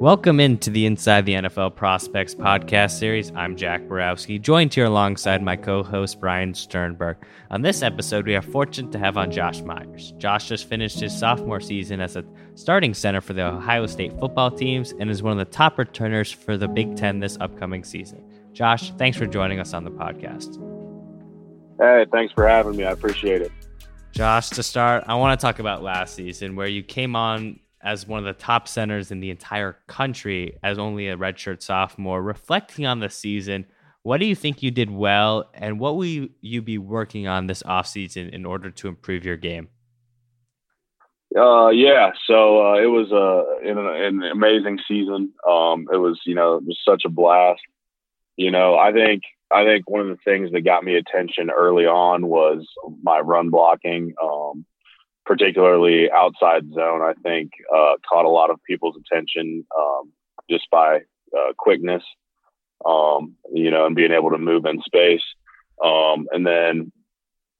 Welcome into the Inside the NFL Prospects podcast series. I'm Jack Borowski, joined here alongside my co host Brian Sternberg. On this episode, we are fortunate to have on Josh Myers. Josh just finished his sophomore season as a starting center for the Ohio State football teams and is one of the top returners for the Big Ten this upcoming season. Josh, thanks for joining us on the podcast. Hey, thanks for having me. I appreciate it. Josh, to start, I want to talk about last season where you came on as one of the top centers in the entire country as only a redshirt sophomore. Reflecting on the season, what do you think you did well, and what will you be working on this offseason in order to improve your game? Uh, yeah, so uh, it was uh, an, an amazing season. Um, it was, you know, just such a blast. You know, I think I think one of the things that got me attention early on was my run blocking. Um, particularly outside zone, I think uh, caught a lot of people's attention um, just by uh, quickness, um, you know, and being able to move in space. Um, and then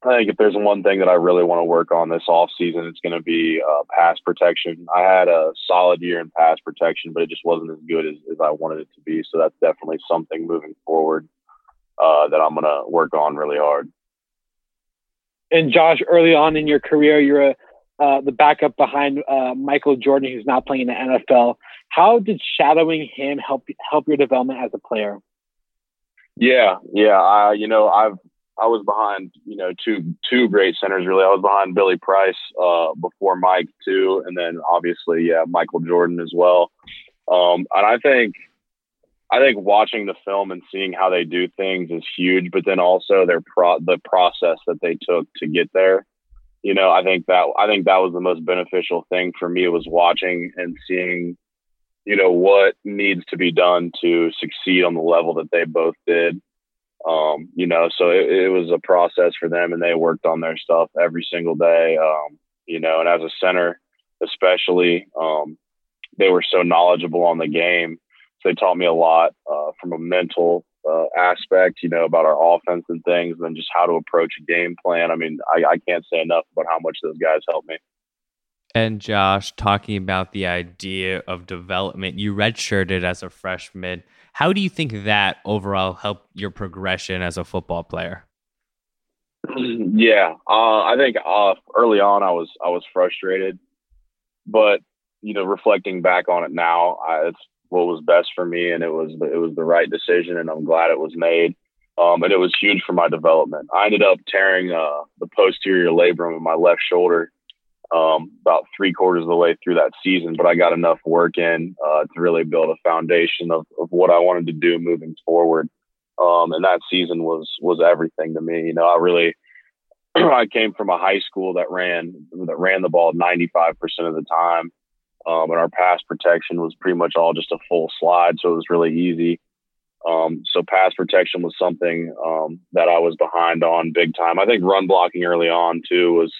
I think if there's one thing that I really want to work on this off season, it's going to be uh, pass protection. I had a solid year in pass protection, but it just wasn't as good as, as I wanted it to be. So that's definitely something moving forward uh, that I'm going to work on really hard. And Josh, early on in your career, you're a, uh, the backup behind uh, Michael Jordan, who's not playing in the NFL. How did shadowing him help help your development as a player? Yeah, yeah. I, you know, I've I was behind you know two two great centers really. I was behind Billy Price uh, before Mike too, and then obviously yeah Michael Jordan as well. Um, and I think I think watching the film and seeing how they do things is huge, but then also their pro the process that they took to get there. You know, I think that I think that was the most beneficial thing for me was watching and seeing, you know, what needs to be done to succeed on the level that they both did. Um, you know, so it, it was a process for them and they worked on their stuff every single day. Um, you know, and as a center, especially, um, they were so knowledgeable on the game so they taught me a lot uh, from a mental uh, aspect, you know, about our offense and things, and then just how to approach a game plan. I mean, I, I can't say enough about how much those guys helped me. And Josh, talking about the idea of development, you redshirted as a freshman. How do you think that overall helped your progression as a football player? Yeah, uh, I think uh, early on I was I was frustrated, but you know, reflecting back on it now, I, it's what was best for me, and it was it was the right decision, and I'm glad it was made. Um, and it was huge for my development. I ended up tearing uh, the posterior labrum of my left shoulder um, about three quarters of the way through that season, but I got enough work in uh, to really build a foundation of, of what I wanted to do moving forward. Um, and that season was was everything to me. You know, I really I came from a high school that ran that ran the ball 95% of the time. Um, and our pass protection was pretty much all just a full slide, so it was really easy. Um, so pass protection was something um, that I was behind on big time. I think run blocking early on too was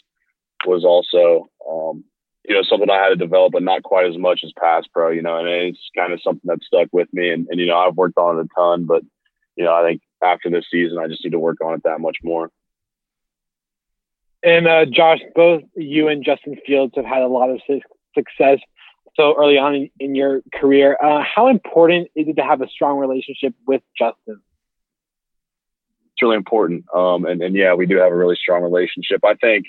was also um, you know something I had to develop, but not quite as much as pass pro. You know, and it's kind of something that stuck with me. And, and you know, I've worked on it a ton, but you know, I think after this season, I just need to work on it that much more. And uh, Josh, both you and Justin Fields have had a lot of success so early on in, in your career. Uh, how important is it to have a strong relationship with Justin? It's really important. Um, and, and yeah, we do have a really strong relationship. I think,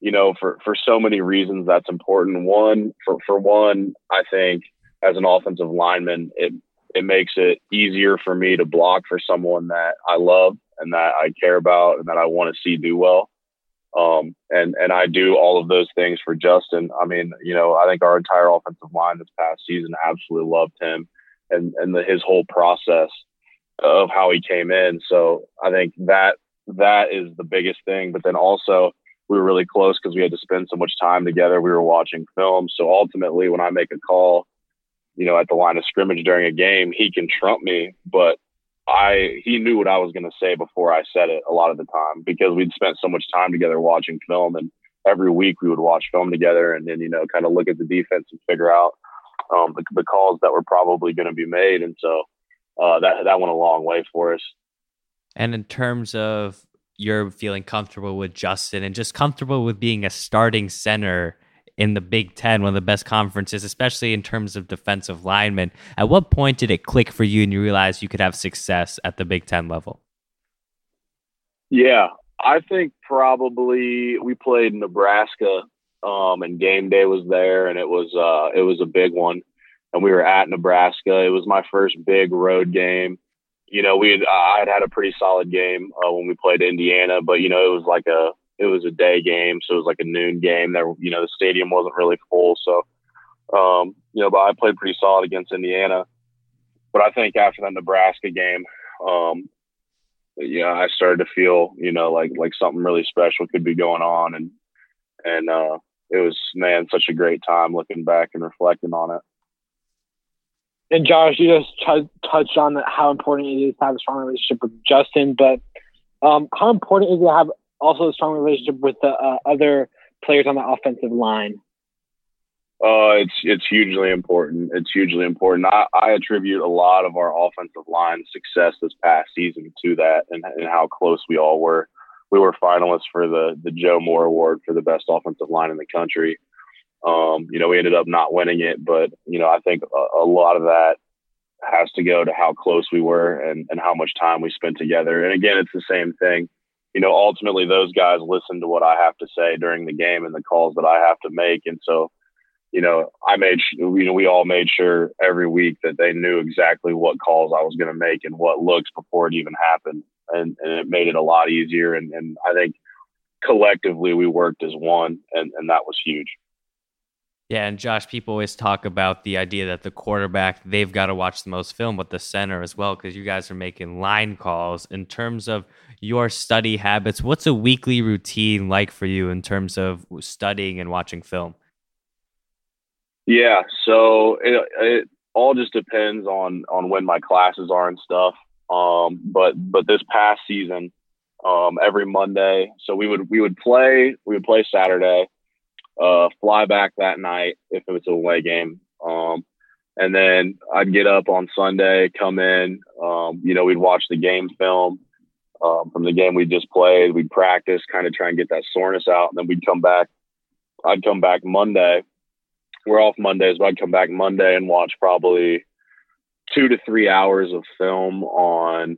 you know, for, for so many reasons that's important. One, for, for one, I think as an offensive lineman, it, it makes it easier for me to block for someone that I love and that I care about and that I want to see do well. Um, and and I do all of those things for Justin. I mean, you know, I think our entire offensive line this past season absolutely loved him and and the, his whole process of how he came in. So I think that that is the biggest thing. But then also we were really close because we had to spend so much time together. We were watching film. So ultimately, when I make a call, you know, at the line of scrimmage during a game, he can trump me, but I he knew what I was going to say before I said it a lot of the time because we'd spent so much time together watching film and every week we would watch film together and then you know kind of look at the defense and figure out um, the, the, calls that were probably going to be made and so uh, that that went a long way for us. And in terms of you're feeling comfortable with Justin and just comfortable with being a starting center in the Big Ten, one of the best conferences, especially in terms of defensive linemen. At what point did it click for you and you realized you could have success at the Big Ten level? Yeah, I think probably we played Nebraska, um, and game day was there, and it was uh, it was a big one, and we were at Nebraska. It was my first big road game. You know, we had I had had a pretty solid game uh, when we played Indiana, but you know, it was like a it was a day game, so it was like a noon game. There, you know, the stadium wasn't really full, so um, you know, but I played pretty solid against Indiana. But I think after that Nebraska game, um, yeah, I started to feel, you know, like like something really special could be going on, and and uh, it was man such a great time looking back and reflecting on it. And Josh, you just t- touched on how important it is to have a strong relationship with Justin, but um, how important is it to have also a strong relationship with the uh, other players on the offensive line? Uh, it's it's hugely important. It's hugely important. I, I attribute a lot of our offensive line success this past season to that, and, and how close we all were. We were finalists for the the Joe Moore Award for the best offensive line in the country. Um, you know, we ended up not winning it, but you know, I think a, a lot of that has to go to how close we were and, and how much time we spent together. And again, it's the same thing you know, ultimately those guys listen to what I have to say during the game and the calls that I have to make. And so, you know, I made, you know, we all made sure every week that they knew exactly what calls I was going to make and what looks before it even happened. And, and it made it a lot easier. And, and I think collectively we worked as one and, and that was huge. Yeah, and Josh, people always talk about the idea that the quarterback, they've got to watch the most film, but the center as well, because you guys are making line calls. In terms of your study habits, what's a weekly routine like for you in terms of studying and watching film? Yeah, so it, it all just depends on on when my classes are and stuff. Um, but but this past season, um, every Monday, so we would we would play we would play Saturday uh, fly back that night if it was a away game. Um, and then I'd get up on Sunday, come in. Um, you know, we'd watch the game film um, from the game we just played. We'd practice, kind of try and get that soreness out, and then we'd come back. I'd come back Monday. We're off Mondays, but I'd come back Monday and watch probably two to three hours of film on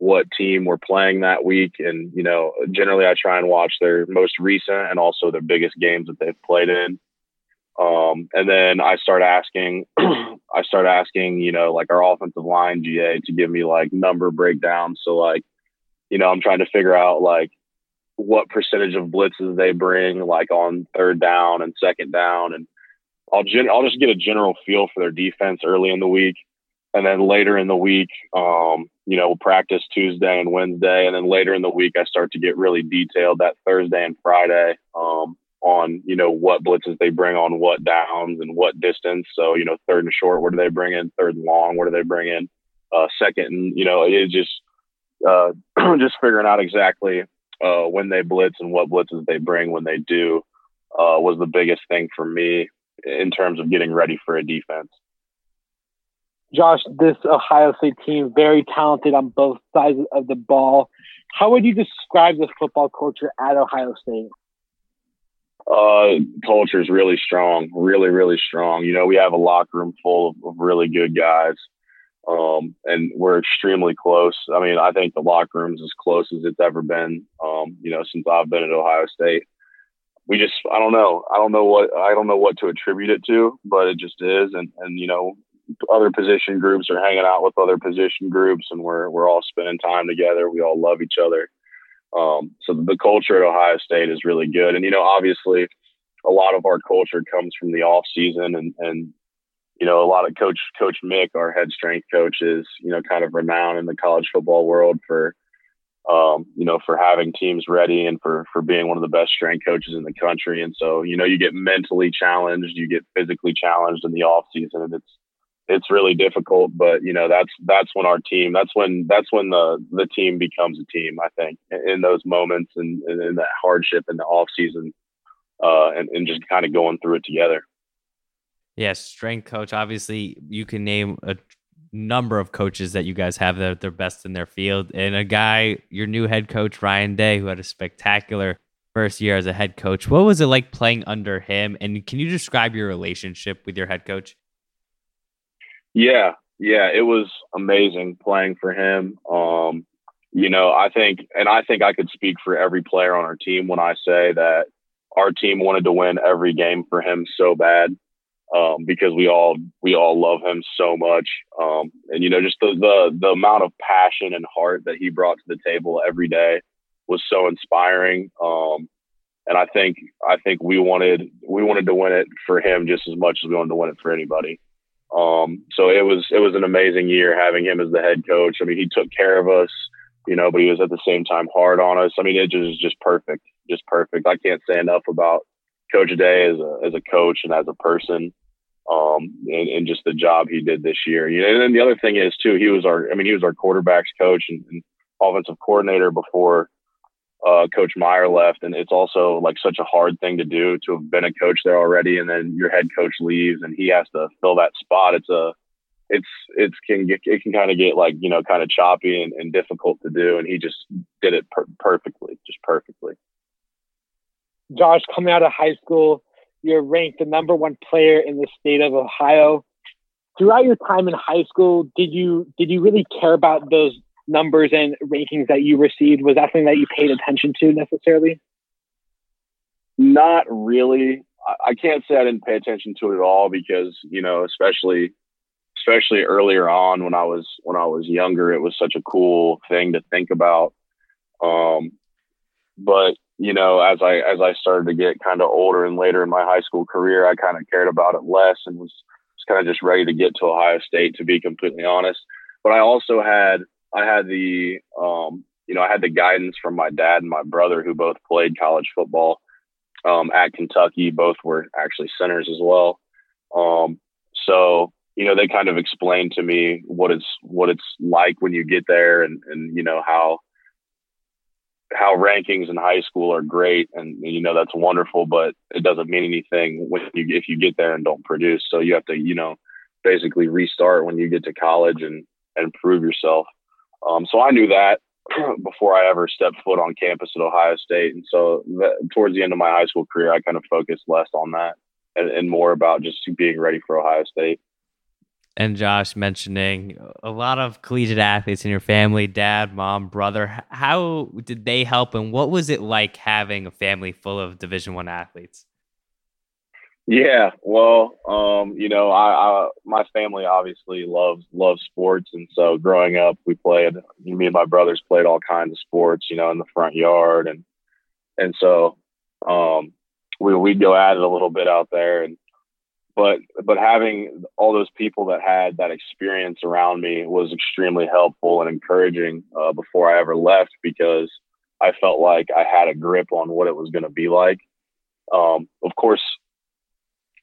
what team we're playing that week. And, you know, generally I try and watch their most recent and also their biggest games that they've played in. Um, and then I start asking, I start asking, you know, like our offensive line GA to give me like number breakdowns. So like, you know, I'm trying to figure out like what percentage of blitzes they bring, like on third down and second down. And I'll gen- I'll just get a general feel for their defense early in the week and then later in the week, um, you know, we'll practice Tuesday and Wednesday, and then later in the week, I start to get really detailed that Thursday and Friday um, on you know what blitzes they bring on what downs and what distance. So you know, third and short, what do they bring in? Third and long, what do they bring in? Uh, second, and you know, just uh, just figuring out exactly uh, when they blitz and what blitzes they bring when they do uh, was the biggest thing for me in terms of getting ready for a defense. Josh, this Ohio State team, very talented on both sides of the ball. How would you describe the football culture at Ohio State? Uh, culture is really strong, really, really strong. You know, we have a locker room full of, of really good guys, um, and we're extremely close. I mean, I think the locker room's as close as it's ever been. Um, you know, since I've been at Ohio State, we just, I don't know, I don't know what, I don't know what to attribute it to, but it just is. And and you know, other position groups are hanging out with other position groups and we're we're all spending time together. We all love each other. Um, so the culture at Ohio State is really good. And you know, obviously a lot of our culture comes from the off season and and you know, a lot of coach coach Mick, our head strength coach is, you know, kind of renowned in the college football world for um, you know, for having teams ready and for for being one of the best strength coaches in the country. And so, you know, you get mentally challenged, you get physically challenged in the off season and it's it's really difficult, but you know that's that's when our team that's when that's when the the team becomes a team. I think in those moments and in that hardship in the off season, uh, and and just kind of going through it together. Yes, strength coach. Obviously, you can name a number of coaches that you guys have that are best in their field, and a guy, your new head coach Ryan Day, who had a spectacular first year as a head coach. What was it like playing under him? And can you describe your relationship with your head coach? Yeah, yeah, it was amazing playing for him. Um, you know, I think, and I think I could speak for every player on our team when I say that our team wanted to win every game for him so bad um, because we all we all love him so much, um, and you know, just the, the the amount of passion and heart that he brought to the table every day was so inspiring. Um, and I think I think we wanted we wanted to win it for him just as much as we wanted to win it for anybody. Um, so it was it was an amazing year having him as the head coach. I mean, he took care of us, you know, but he was at the same time hard on us. I mean, it just just perfect, just perfect. I can't say enough about Coach Day as a as a coach and as a person, um, and, and just the job he did this year. You know, and then the other thing is too, he was our I mean, he was our quarterbacks coach and, and offensive coordinator before uh, Coach Meyer left, and it's also like such a hard thing to do to have been a coach there already, and then your head coach leaves, and he has to fill that spot. It's a, it's it's can get it can kind of get like you know kind of choppy and, and difficult to do, and he just did it per- perfectly, just perfectly. Josh, coming out of high school, you're ranked the number one player in the state of Ohio. Throughout your time in high school, did you did you really care about those numbers and rankings that you received? Was that something that you paid attention to necessarily? Not really. I can't say I didn't pay attention to it at all because, you know, especially especially earlier on when I was when I was younger, it was such a cool thing to think about. Um, but you know, as I as I started to get kind of older and later in my high school career, I kind of cared about it less and was, was kind of just ready to get to Ohio State, to be completely honest. But I also had I had the, um, you know, I had the guidance from my dad and my brother who both played college football um, at Kentucky. Both were actually centers as well. Um, so, you know, they kind of explained to me what it's what it's like when you get there, and and you know how how rankings in high school are great, and you know that's wonderful, but it doesn't mean anything when you if you get there and don't produce. So you have to, you know, basically restart when you get to college and and prove yourself. Um, so I knew that before I ever stepped foot on campus at Ohio State. And so that, towards the end of my high school career, I kind of focused less on that and, and more about just being ready for Ohio State. And Josh mentioning a lot of collegiate athletes in your family, dad, mom, brother. How did they help, and what was it like having a family full of Division One athletes? Yeah, well, um, you know, I, I, my family obviously loves loves sports, and so growing up, we played. Me and my brothers played all kinds of sports, you know, in the front yard, and and so um, we we'd go at it a little bit out there, and but but having all those people that had that experience around me was extremely helpful and encouraging uh, before I ever left because I felt like I had a grip on what it was going to be like. Um, of course,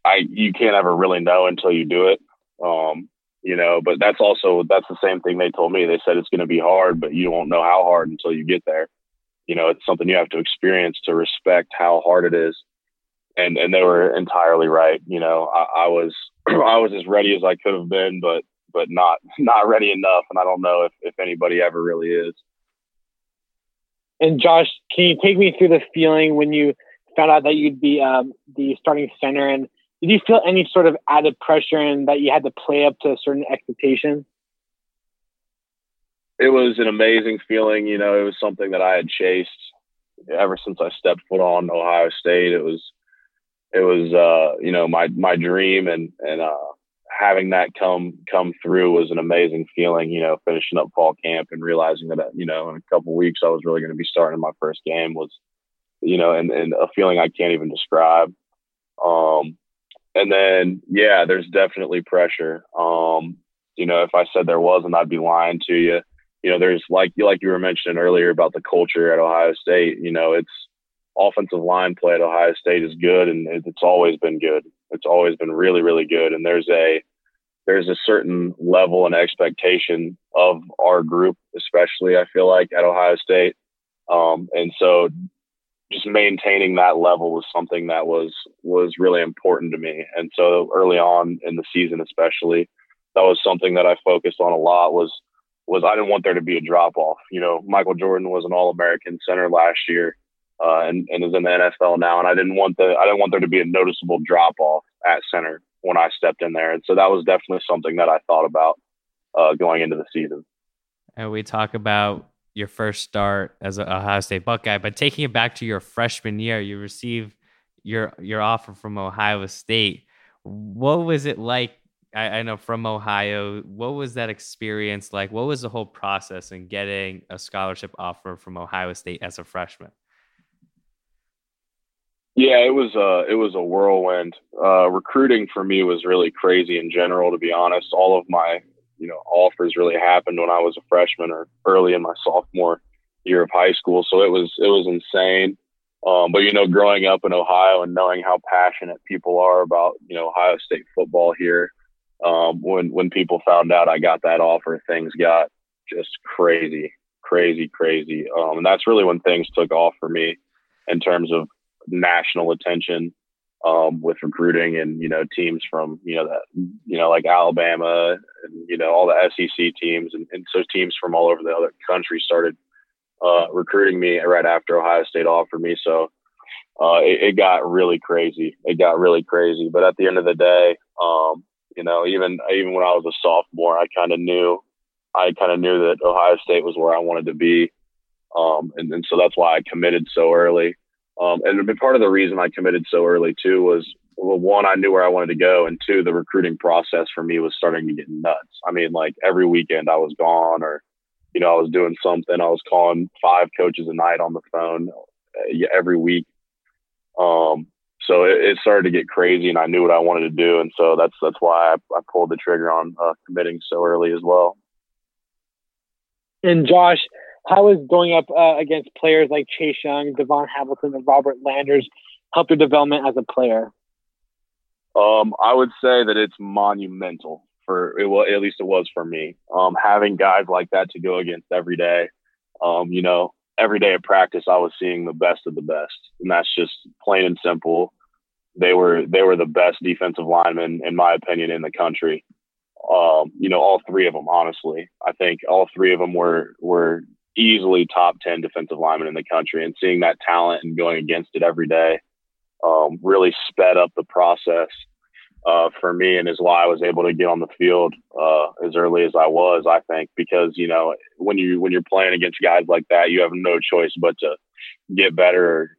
I you can't ever really know until you do it. Um, you know, but that's also that's the same thing they told me. They said it's going to be hard, but you won't know how hard until you get there. You know, it's something you have to experience to respect how hard it is. And and they were entirely right. You know, I, I was I was as ready as I could have been, but but not not ready enough. And I don't know if if anybody ever really is. And Josh, can you take me through the feeling when you found out that you'd be um, the starting center and did you feel any sort of added pressure and that you had to play up to a certain expectation? It was an amazing feeling. You know, it was something that I had chased ever since I stepped foot on Ohio State. It was, it was, uh, you know, my, my dream and, and, uh, having that come, come through was an amazing feeling, you know, finishing up fall camp and realizing that, you know, in a couple weeks, I was really going to be starting my first game was, you know, and, and a feeling I can't even describe. Um, and then, yeah, there's definitely pressure. Um, you know, if I said there wasn't, I'd be lying to you. You know, there's like you like you were mentioning earlier about the culture at Ohio State. You know, it's offensive line play at Ohio State is good, and it's always been good. It's always been really, really good. And there's a there's a certain level and expectation of our group, especially I feel like at Ohio State. Um, and so just maintaining that level was something that was was really important to me. And so early on in the season, especially, that was something that I focused on a lot. Was was I didn't want there to be a drop off. You know, Michael Jordan was an All American center last year, uh, and, and is in the NFL now. And I didn't want the I didn't want there to be a noticeable drop off at center when I stepped in there. And so that was definitely something that I thought about uh, going into the season. And we talk about your first start as a Ohio State Buckeye, but taking it back to your freshman year, you receive your your offer from Ohio State. What was it like? I, I know from Ohio. What was that experience like? What was the whole process in getting a scholarship offer from Ohio State as a freshman? Yeah, it was a it was a whirlwind. Uh, recruiting for me was really crazy in general. To be honest, all of my you know offers really happened when I was a freshman or early in my sophomore year of high school. So it was it was insane. Um, but you know, growing up in Ohio and knowing how passionate people are about you know Ohio State football here, um, when when people found out I got that offer, things got just crazy, crazy, crazy. Um, and that's really when things took off for me in terms of national attention um, with recruiting and you know teams from you know that you know like Alabama and you know all the SEC teams and, and so teams from all over the other country started uh, recruiting me right after Ohio State offered me. So uh, it, it, got really crazy. It got really crazy. But at the end of the day, um, you know, even even when I was a sophomore, I kind of knew I kind of knew that Ohio State was where I wanted to be, um, and, and so that's why I committed so early. Um, and part of the reason I committed so early too was well, one, I knew where I wanted to go, and two, the recruiting process for me was starting to get nuts. I mean, like every weekend I was gone, or you know, I was doing something. I was calling five coaches a night on the phone uh, every week. Um, so it, it, started to get crazy, and I knew what I wanted to do, and so that's that's why I, I pulled the trigger on uh, committing so early as well. And Josh, how was going up uh, against players like Chase Young, DaVon Hamilton, and Robert Landers help your development as a player? Um, I would say that it's monumental for it. Well, at least it was for me. Um, having guys like that to go against every day. Um, you know, every day of practice, I was seeing the best of the best, and that's just plain and simple. They were they were the best defensive linemen, in my opinion, in the country. Um, you know, all three of them. Honestly, I think all three of them were were easily top 10 defensive lineman in the country and seeing that talent and going against it every day um, really sped up the process uh, for me and is why I was able to get on the field uh, as early as I was, I think, because, you know, when you, when you're playing against guys like that, you have no choice but to get better,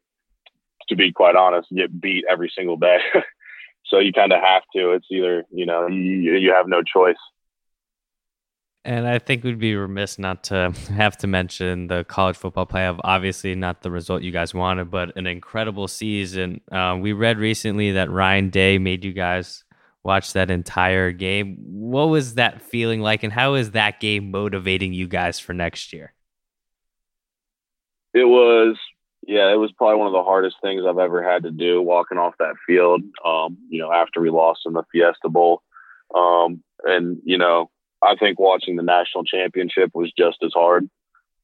to be quite honest, get beat every single day. so you kind of have to, it's either, you know, you, you have no choice. And I think we'd be remiss not to have to mention the college football playoff. Obviously, not the result you guys wanted, but an incredible season. Uh, we read recently that Ryan Day made you guys watch that entire game. What was that feeling like, and how is that game motivating you guys for next year? It was, yeah, it was probably one of the hardest things I've ever had to do walking off that field. Um, you know, after we lost in the Fiesta Bowl, um, and you know I think watching the national championship was just as hard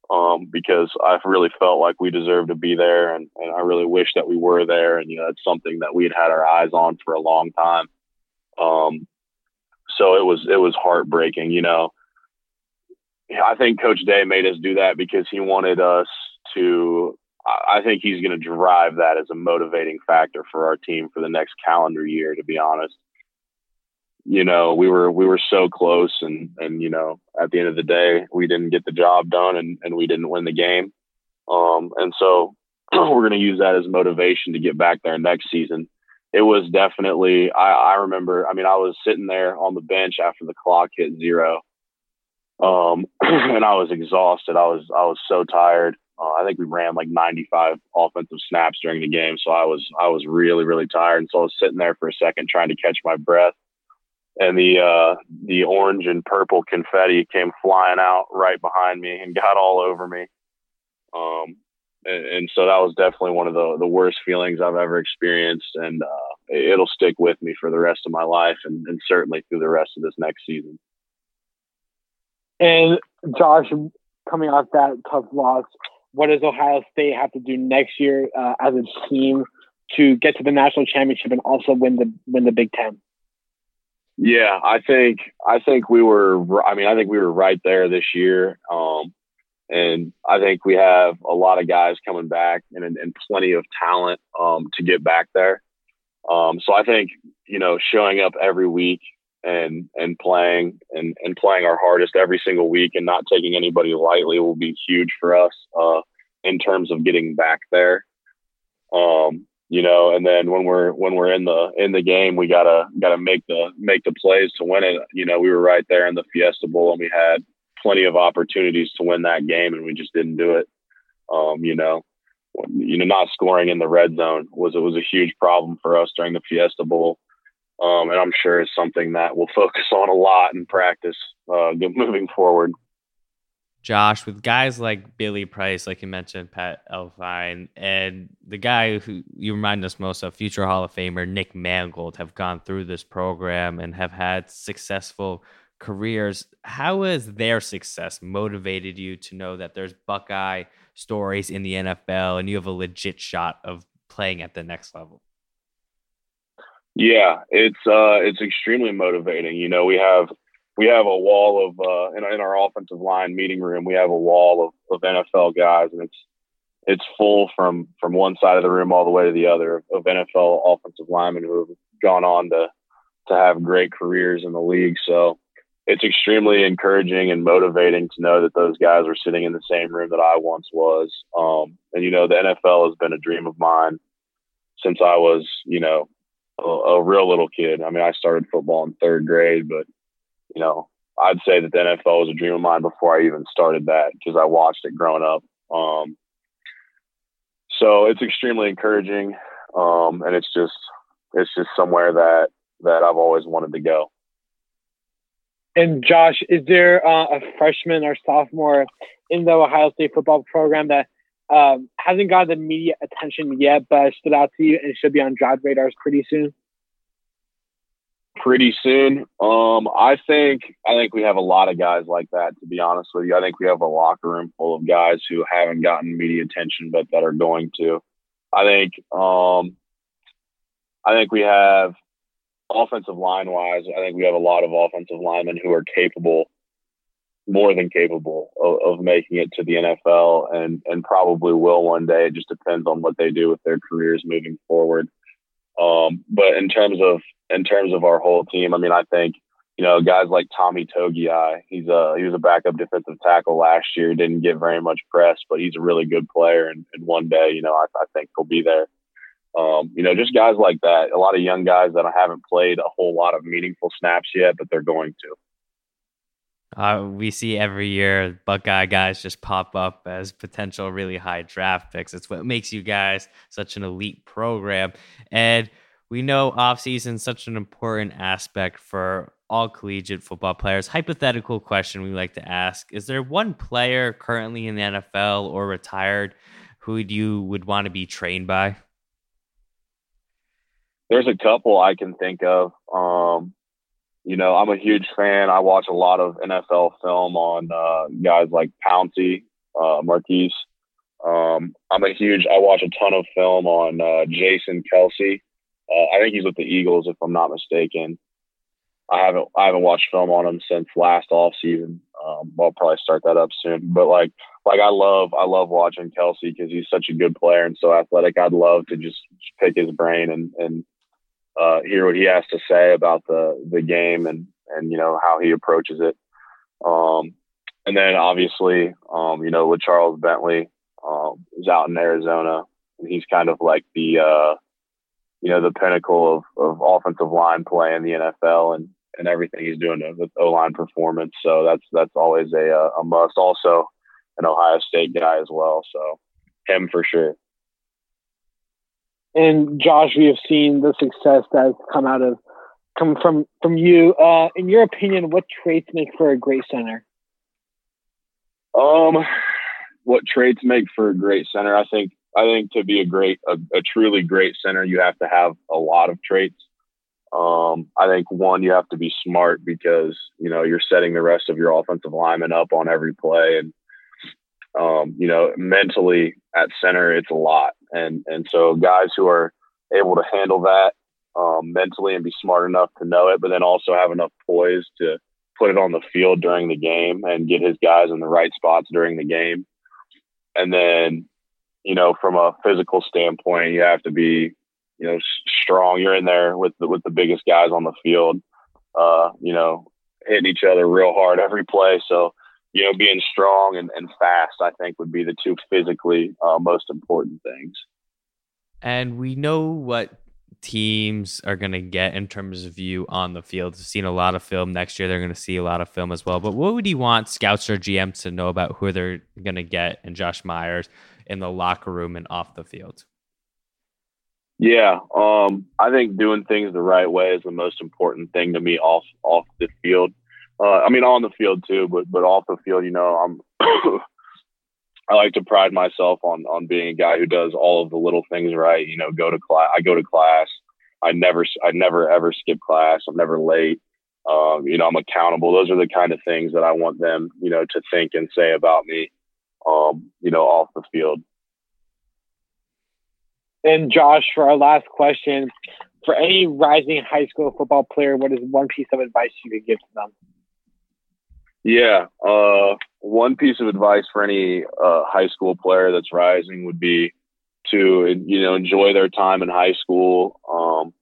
um, because I really felt like we deserved to be there, and, and I really wish that we were there. And you know, it's something that we had had our eyes on for a long time. Um, so it was it was heartbreaking. You know, I think Coach Day made us do that because he wanted us to. I think he's going to drive that as a motivating factor for our team for the next calendar year. To be honest, you know, we were we were so close and and you know, at the end of the day, we didn't get the job done and and we didn't win the game. Um and so we're going to use that as motivation to get back there next season. It was definitely I I remember, I mean, I was sitting there on the bench after the clock hit zero. Um and I was exhausted. I was I was so tired. Uh, I think we ran like 95 offensive snaps during the game, so I was I was really really tired, and so I was sitting there for a second trying to catch my breath and the uh, the orange and purple confetti came flying out right behind me and got all over me. Um, and, and, so that was definitely one of the the worst feelings I've ever experienced, and uh, it'll stick with me for the rest of my life, and, and certainly through the rest of this next season. And Josh, coming off that tough loss, what does Ohio State have to do next year uh, as a team to get to the national championship and also win the win the Big Ten? Yeah, I think I think we were. I mean, I think we were right there this year. Um, and I think we have a lot of guys coming back and, and plenty of talent um, to get back there. Um, so I think you know showing up every week and and playing and and playing our hardest every single week and not taking anybody lightly will be huge for us uh, in terms of getting back there. Um, you know, and then when we're when we're in the in the game, we gotta gotta make the make the plays to win it. You know, we were right there in the Fiesta Bowl, and we had plenty of opportunities to win that game, and we just didn't do it. Um, you know, you know, not scoring in the red zone was it was a huge problem for us during the Fiesta Bowl, um, and I'm sure it's something that we'll focus on a lot in practice uh, moving forward. Josh, with guys like Billy Price, like you mentioned, Pat Elflein, and the guy who you remind us most of, future Hall of Famer Nick Mangold, have gone through this program and have had successful careers. How has their success motivated you to know that there's Buckeye stories in the NFL and you have a legit shot of playing at the next level? Yeah, it's uh, it's extremely motivating. You know, we have we have a wall of uh, in, in our offensive line meeting room. We have a wall of, of NFL guys, and it's it's full from from one side of the room all the way to the other of NFL offensive linemen who have gone on to to have great careers in the league. So it's extremely encouraging and motivating to know that those guys are sitting in the same room that I once was. Um, and you know, the NFL has been a dream of mine since I was, you know, a, a real little kid. I mean, I started football in third grade, but you know, I'd say that the NFL was a dream of mine before I even started that because I watched it growing up. Um, so it's extremely encouraging, um, and it's just it's just somewhere that that I've always wanted to go. And Josh, is there uh, a freshman or sophomore in the Ohio State football program that um, hasn't got the media attention yet, but stood out to you and should be on draft radars pretty soon? Pretty soon. Um, I think I think we have a lot of guys like that. To be honest with you, I think we have a locker room full of guys who haven't gotten media attention, but that are going to. I think um, I think we have offensive line wise. I think we have a lot of offensive linemen who are capable, more than capable of, of making it to the NFL, and and probably will one day. It just depends on what they do with their careers moving forward. Um, but in terms of in terms of our whole team, I mean, I think you know guys like Tommy Togiai. He's a he was a backup defensive tackle last year. Didn't get very much press, but he's a really good player. And, and one day, you know, I, I think he'll be there. Um, you know, just guys like that. A lot of young guys that I haven't played a whole lot of meaningful snaps yet, but they're going to. Uh, we see every year Buckeye guys just pop up as potential really high draft picks. It's what makes you guys such an elite program. And we know offseason such an important aspect for all collegiate football players. Hypothetical question we like to ask Is there one player currently in the NFL or retired who you would want to be trained by? There's a couple I can think of. Um, you know, I'm a huge fan. I watch a lot of NFL film on uh, guys like Pouncey, uh, Maurkice. Um, I'm a huge. I watch a ton of film on uh, Jason Kelce. Uh, I think he's with the Eagles, if I'm not mistaken. I haven't I haven't watched film on him since last off season. Um, I'll probably start that up soon. But like like I love I love watching Kelce because he's such a good player and so athletic. I'd love to just pick his brain and and uh, hear what he has to say about the the game and and you know how he approaches it. Um, and then obviously, um, you know, with Charles Bentley, um, he's out in Arizona, and he's kind of like the uh, you know the pinnacle of, of offensive line play in the NFL, and and everything he's doing with O line performance. So that's that's always a a must. Also, an Ohio State guy as well. So him for sure. And Josh, we have seen the success that has come out of come from from you. Uh, in your opinion, what traits make for a great center? Um, what traits make for a great center? I think I think to be a great a, a truly great center, you have to have a lot of traits. Um, I think one, you have to be smart because you know you're setting the rest of your offensive linemen up on every play, and um, you know, mentally at center, it's a lot. And, and so guys who are able to handle that um, mentally and be smart enough to know it, but then also have enough poise to, put it on the field during the game and get his guys in the right spots during the game. And then, you know, from a physical standpoint, you have to be, you know, strong. You're in there with the, with the biggest guys on the field, uh, you know, hitting each other real hard every play. So, you know, being strong and, and fast, I think would be the two physically uh, most important things. And we know what teams are going to get in terms of you on the field. We've seen a lot of film next year. They're going to see a lot of film as well. But what would you want scouts or GMs to know about who they're going to get in Josh Myers in the locker room and off the field? Yeah, um, I think doing things the right way is the most important thing to me off off the field. Uh, I mean, on the field too, but but off the field, you know, I'm I like to pride myself on on being a guy who does all of the little things right. You know, go to class. I go to class. I never I never ever skip class. I'm never late. Um, you know, I'm accountable. Those are the kind of things that I want them, you know, to think and say about me. Um, you know, off the field. And Josh, for our last question, for any rising high school football player, what is one piece of advice you could give to them? Yeah. Uh, one piece of advice for any uh, high school player that's rising would be to, you know, enjoy their time in high school um,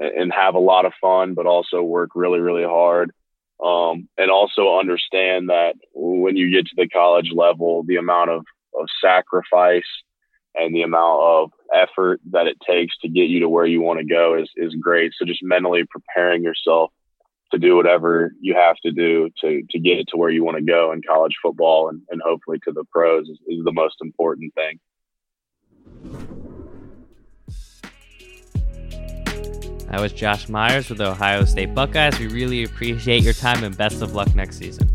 and have a lot of fun, but also work really, really hard. Um, and also understand that when you get to the college level, the amount of, of sacrifice and the amount of effort that it takes to get you to where you want to go is, is great. So just mentally preparing yourself to do whatever you have to do to to get it to where you want to go in college football and, and hopefully to the pros is, is the most important thing. That was Josh Myers with the Ohio State Buckeyes. We really appreciate your time and best of luck next season.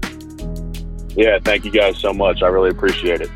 Yeah, thank you guys so much. I really appreciate it.